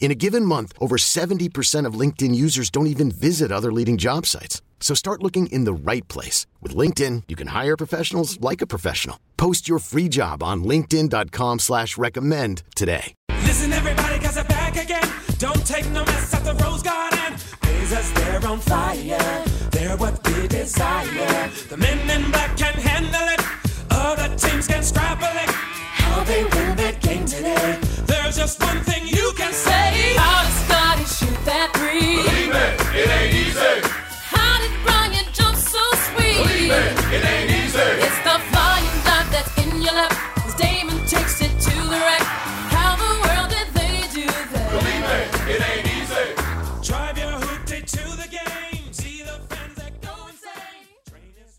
In a given month, over 70% of LinkedIn users don't even visit other leading job sites. So start looking in the right place. With LinkedIn, you can hire professionals like a professional. Post your free job on linkedin.com slash recommend today. Listen everybody, cause I'm back again. Don't take no mess at the Rose Garden. Blazers, they're on fire. They're what we desire. The men in black can handle it. Other teams can scrap it. How they win that game today. There's just one thing you can say. How did Scotty shoot that three? Believe it, it ain't easy. How did Brian jump so sweet? Believe it, it ain't easy. It's the flying dot that's in your lap. As Damon takes it to the rack. How the world did they do that? Believe it, it ain't easy. Drive your hoopty to the game. See the fans that go insane. Train is.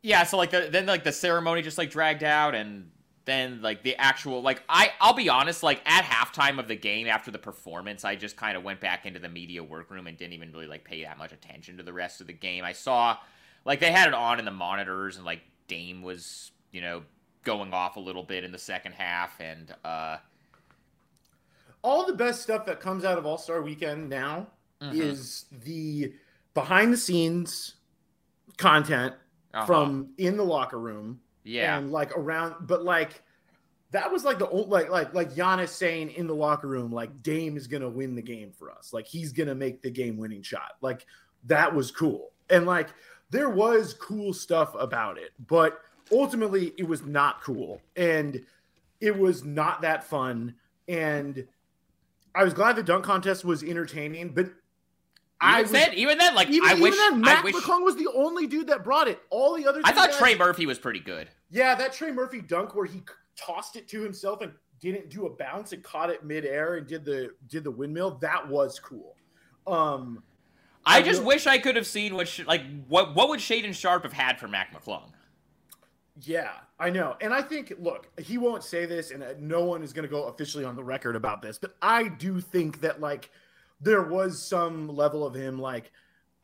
Yeah, so like the then like the ceremony just like dragged out and then like the actual like I I'll be honest like at halftime of the game after the performance I just kind of went back into the media workroom and didn't even really like pay that much attention to the rest of the game. I saw like they had it on in the monitors and like Dame was, you know, going off a little bit in the second half and uh all the best stuff that comes out of All Star Weekend now Mm-hmm. is the behind the scenes content Uh-huh. from in the locker room yeah. and like around, but like that was like the old like like like Giannis saying in the locker room like Dame is gonna win the game for us, like he's gonna make the game winning shot, like that was cool, and like there was cool stuff about it, but ultimately it was not cool. And it was not that fun. And I was glad the dunk contest was entertaining, but I even was, then, even then, like even, I even wish, then, I Matt wish, McClung was the only dude that brought it. All the other I thought guys- Trey Murphy was pretty good. yeah, that Trey Murphy dunk where he tossed it to himself and didn't do a bounce and caught it midair and did the did the windmill. That was cool. Um, I, I just will- wish I could have seen what, like, what what would Shaedon Sharpe have had for Mac McClung? yeah, I know, and I think look, he won't say this, and uh, no one is going to go officially on the record about this, but I do think that like there was some level of him like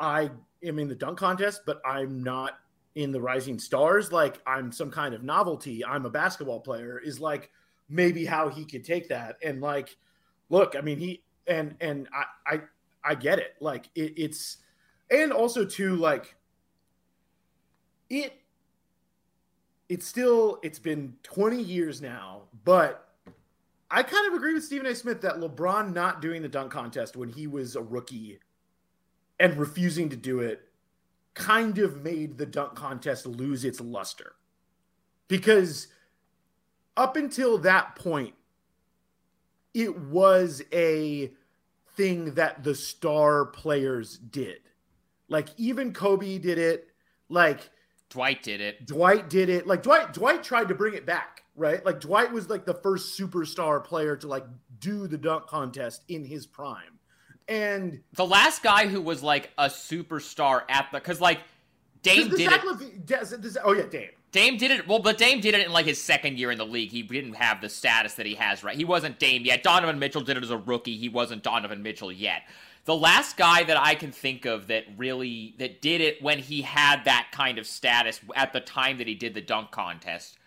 I am in the dunk contest, but I'm not in the Rising Stars. Like I'm some kind of novelty. I'm a basketball player. Is like maybe how he could take that and like look. I mean he and and I I I get it. Like it, it's and also too like it. It's still it's been 20 years now, but I kind of agree with Stephen A. Smith that LeBron not doing the dunk contest when he was a rookie and refusing to do it kind of made the dunk contest lose its luster. Because up until that point, it was a thing that the star players did. Like even Kobe did it, like Dwight did it. Dwight did it. Like Dwight Dwight tried to bring it back, right? Like Dwight was like the first superstar player to like do the dunk contest in his prime. And The last guy who was like a superstar at the, because like Dame did Zach it. LaVine- does- does- oh yeah, Dame. Dame did it. Well, but Dame did it in like his second year in the league. He didn't have the status that he has right. He wasn't Dame yet. Donovan Mitchell did it as a rookie. He wasn't Donovan Mitchell yet. The last guy that I can think of that really that did it when he had that kind of status at the time that he did the dunk contest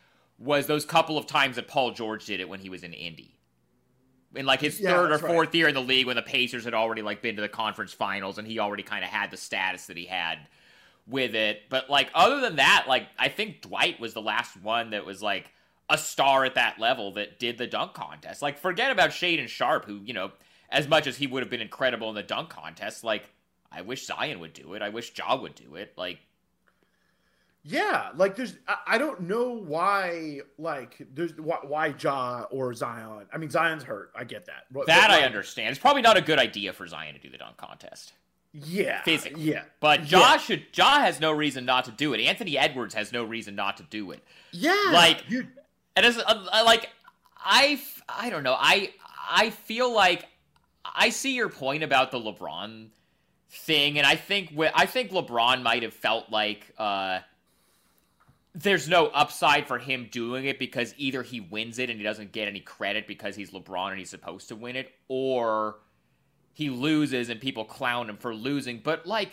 was those couple of times that Paul George did it when he was in Indy. In like his Yeah, third or that's right. fourth year in the league when the Pacers had already like been to the conference finals and he already kind of had the status that he had with it. But like other than that, like I think Dwight was the last one that was like a star at that level that did the dunk contest. Like forget about Shaedon Sharpe, who you know, as much as he would have been incredible in the dunk contest, like I wish Zion would do it. I wish Ja would do it. Like Yeah, like there's I, don't know why like there's why, why Ja or Zion. I mean Zion's hurt. I get that. But, That but, I understand. It's probably not a good idea for Zion to do the dunk contest. Yeah, physically. Yeah, But Ja Yeah. should Ja has no reason not to do it. Anthony Edwards has no reason not to do it. yeah. Like- dude, And as uh, I- like I I don't know. I I feel like I see your point about the LeBron thing and I think wh- I think LeBron might have felt like uh there's no upside for him doing it because either he wins it and he doesn't get any credit because he's LeBron and he's supposed to win it or he loses and people clown him for losing. But like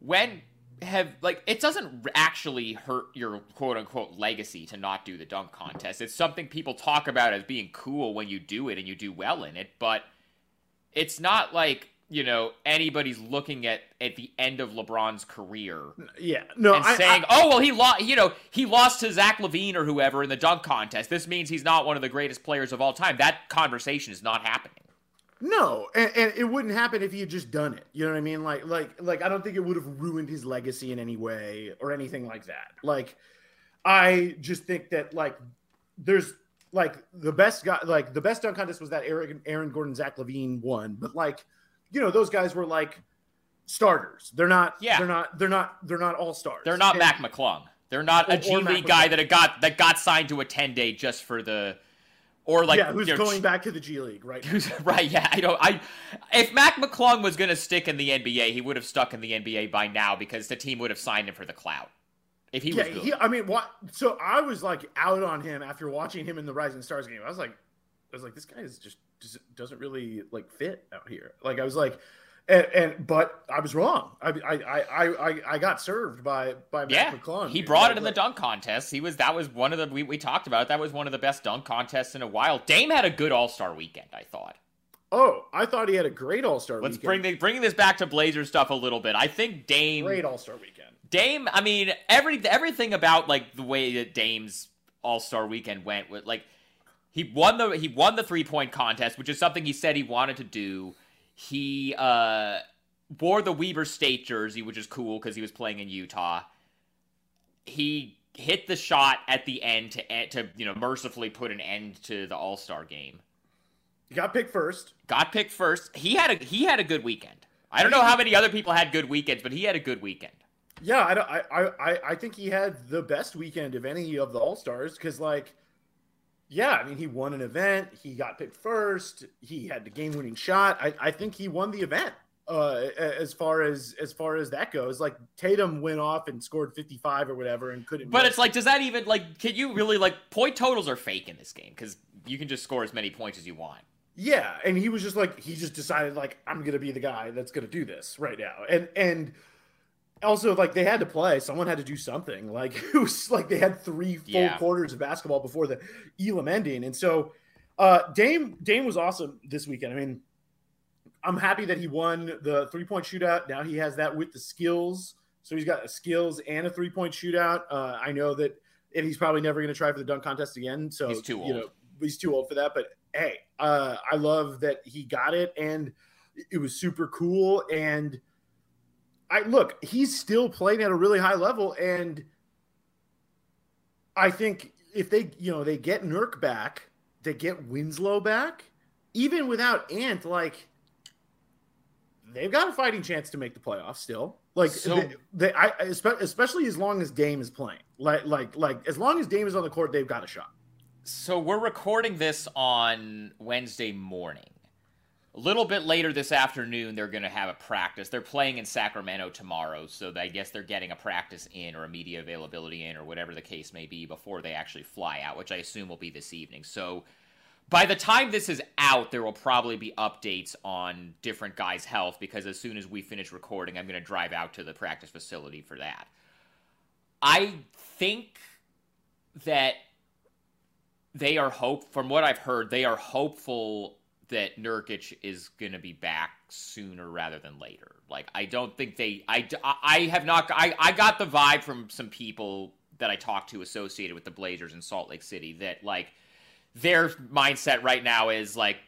when have like it doesn't actually hurt your quote unquote legacy to not do the dunk contest. It's something people talk about as being cool when you do it and you do well in it, but it's not like, you know, anybody's looking at at the end of LeBron's career yeah. No, and I, saying, I, "Oh well, he lost. You know, he lost to Zach LaVine or whoever in the dunk contest. This means he's not one of the greatest players of all time." That conversation is not happening. no, and, and it wouldn't happen if he had just done it. You know what I mean? Like, like, like I don't think it would have ruined his legacy in any way or anything like that. Like, I just think that like there's like the best guy, like the best dunk contest was that Aaron, Aaron Gordon, Zach LaVine won, but like, you know, those guys were like starters. They're not. Yeah. They're not. They're not. They're not all stars. They're not And- Mac McClung. They're not Or- a G League guy that got that got signed to a ten day just for the, or like yeah, who's you know, going back to the G League right. Right? Yeah, I don't. I if Mac McClung was going to stick in the NBA, he would have stuck in the NBA by now because the team would have signed him for the clout. If he yeah, was good, he, I mean, what? So I was like out on him after watching him in the Rising Stars game. I was like, I was like, this guy is just doesn't, doesn't really like fit out here. Like I was like, and, and but I was wrong. I I I I, I got served by by Mac yeah, McClung. he brought Like, it in the dunk contest. He was that was one of the we, we talked about it. That was one of the best dunk contests in a while. Dame had a good All Star weekend. I thought. Oh, I thought he had a great All Star. Let's weekend. bring the, bringing this back to Blazer stuff a little bit. I think Dame great All Star weekend. Dame, I mean, every everything about like the way that Dame's All Star Weekend went with like he won the he won the three point contest, which is something he said he wanted to do. He uh wore the Weber State jersey, which is cool because he was playing in Utah. He hit the shot at the end to to you know mercifully put an end to the All Star game. He got picked first. Got picked first. He had a he had a good weekend. I don't know how many other people had good weekends, but he had a good weekend. Yeah, I, don't- I, I, I- I think he had the best weekend of any of the All Stars because, like, yeah, I mean, he won an event. He got picked first. He had the game-winning shot. I, I think he won the event. Uh, as far as as far as that goes, like Tatum went off and scored 55 or whatever and couldn't. But miss. it's like, does that even like? Can you really like? Point totals are fake in this game because you can just score as many points as you want. Yeah, and he was just like he just decided like I'm gonna be the guy that's gonna do this right now, and and also like they had to play. Someone had to do something. Like it was like they had three full Yeah. quarters of basketball before the Elam ending, and so uh, Dame Dame was awesome this weekend. I mean, I'm happy that he won the three point shootout. Now he has that with the skills, so he's got a skills and a three point shootout. Uh, I know that. And he's probably never going to try for the dunk contest again. So He's too You old. know, he's too old for that. But hey, uh, I love that he got it, and it was super cool. And I look, he's still playing at a really high level, and I think if they, you know, they get Nurk back, they get Winslow back, even without Ant, like they've got a fighting chance to make the playoffs still. Like So- they, they I especially as long as Dame is playing. Like like like as long as Dame is on the court, they've got a shot. So we're recording this on Wednesday morning. A little bit later this afternoon, they're going to have a practice. They're playing in Sacramento tomorrow, so I guess they're getting a practice in or a media availability in or whatever the case may be before they actually fly out, which I assume will be this evening. So by the time this is out, there will probably be updates on different guys' health because as soon as we finish recording, I'm going to drive out to the practice facility for that. I think that they are hope from what I've heard, they are hopeful that Nurkic is going to be back sooner rather than later. Like I don't think they I I have not I I got the vibe from some people that I talked to associated with the Blazers in Salt Lake City that like their mindset right now is like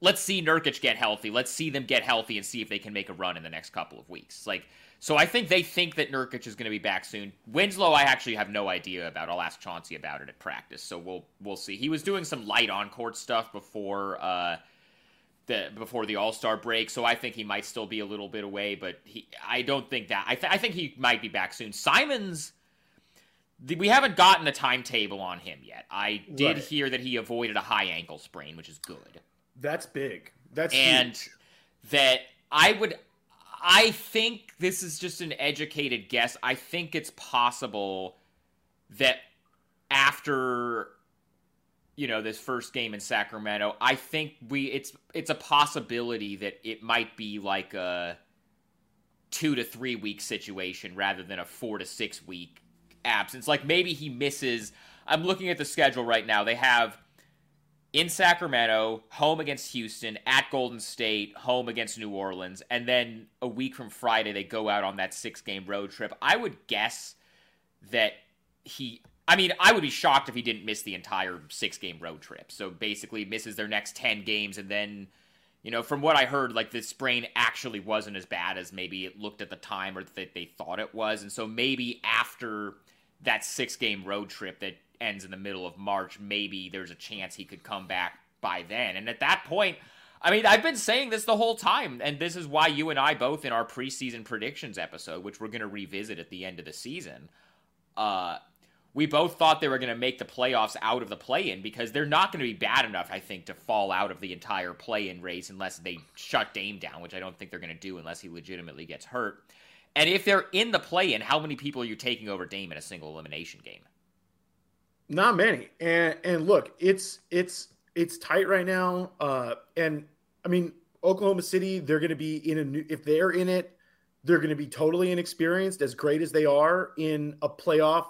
let's see Nurkic get healthy. Let's see them get healthy and see if they can make a run in the next couple of weeks. Like So I think they think that Nurkic is going to be back soon. Winslow, I actually have no idea about. I'll ask Chauncey about it at practice. So we'll we'll see. He was doing some light on court stuff before uh, the before the All Star break, so I think he might still be a little bit away. But he, I don't think that. I, th- I think he might be back soon. Simons. We haven't gotten a timetable on him yet. I did Right. hear that he avoided a high ankle sprain, which is good That's big. That's and huge. that I would I think this is just an educated guess. I think it's possible that after you know this first game in Sacramento, I think we it's it's a possibility that it might be like a 2 to 3 week situation rather than a 4 to 6 week absence. Like maybe he misses I'm looking at the schedule right now. They have in Sacramento, home against Houston, at Golden State, home against New Orleans, and then a week from Friday they go out on that six game road trip. I would guess that he I mean, I would be shocked if he didn't miss the entire six game road trip. So basically misses their next 10 games and then you know, from what I heard, like the sprain actually wasn't as bad as maybe it looked at the time or that they thought it was. And so maybe after that six game road trip that ends in the middle of March, maybe there's a chance he could come back by then. And at that point, I mean, I've been saying this the whole time, and this is why you and I both in our preseason predictions episode, which we're going to revisit at the end of the season, uh, we both thought they were going to make the playoffs out of the play-in because they're not going to be bad enough, I think, to fall out of the entire play-in race unless they shut Dame down, which I don't think they're going to do unless he legitimately gets hurt. And if they're in the play-in, how many people are you taking over Dame in a single elimination game? Not many. And and look, it's it's it's tight right now. Uh and I mean, Oklahoma City, they're going to be in a new if they're in it, they're going to be totally inexperienced as great as they are in a playoff,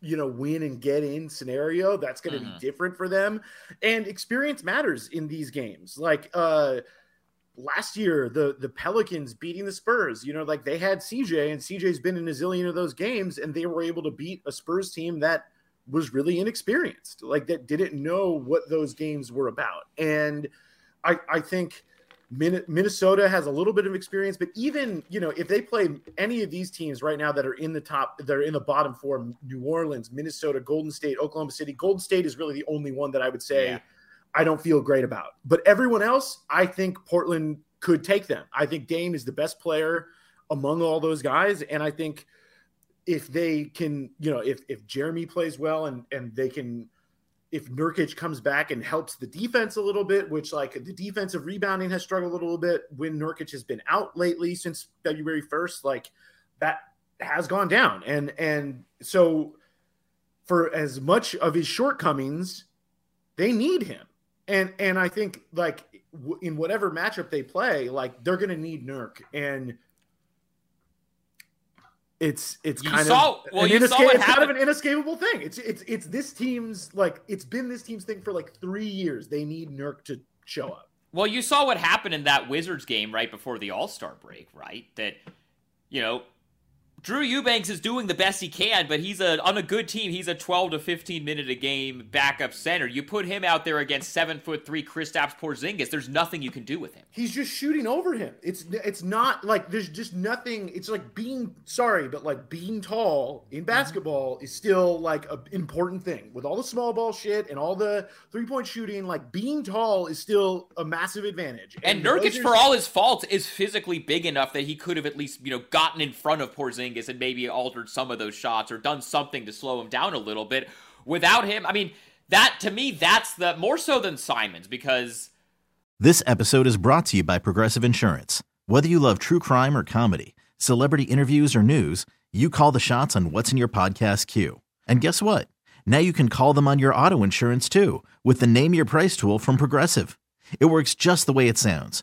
you know, win and get in scenario. That's going to be different for them. And experience matters in these games. Like uh last year the the Pelicans beating the Spurs, you know, like they had CJ and CJ's been in a zillion of those games and they were able to beat a Spurs team that was really inexperienced, like that didn't know what those games were about. And I, I think Minnesota has a little bit of experience, but even you know if they play any of these teams right now that are in the top, they're in the bottom four: New Orleans, Minnesota, Golden State, Oklahoma City. Golden State is really the only one that I would say Yeah. I don't feel great about. But everyone else, I think Portland could take them. I think Dame is the best player among all those guys, and I think if they can, you know, if if Jeremy plays well and and they can, if Nurkic comes back and helps the defense a little bit, which like the defensive rebounding has struggled a little bit when Nurkic has been out lately since February first, like that has gone down, and and so for as much of his shortcomings, they need him, and and I think like w- in whatever matchup they play, like they're gonna need Nurk and. It's it's You kind saw- of well, an you inesca- what it's kind of an inescapable thing. It's it's it's this team's like it's been this team's thing for like three years. They need Nurk to show up. Well, you saw what happened in that Wizards game right before the All Star break, right? That, you know, Drew Eubanks is doing the best he can, but he's a on a good team. He's a 12 to 15 minute a game backup center. You put him out there against seven foot three Kristaps Porzingis. There's nothing you can do with him. He's just shooting over him. It's it's not like there's just nothing. It's like being sorry, but like being tall in mm-hmm. basketball is still like an important thing. With all the small ball shit and all the three point shooting, like being tall is still a massive advantage. And the Nurkic, for all his faults, is physically big enough that he could have at least, you know, gotten in front of Porzingis and maybe altered some of those shots or done something to slow him down a little bit. Without him, I mean, that to me, that's the more so than Simons because This episode is brought to you by Progressive Insurance. Whether you love true crime or comedy, celebrity interviews or news, you call the shots on what's in your podcast queue. And guess what? Now you can call them on your auto insurance too with the Name Your Price tool from Progressive. It works just the way it sounds.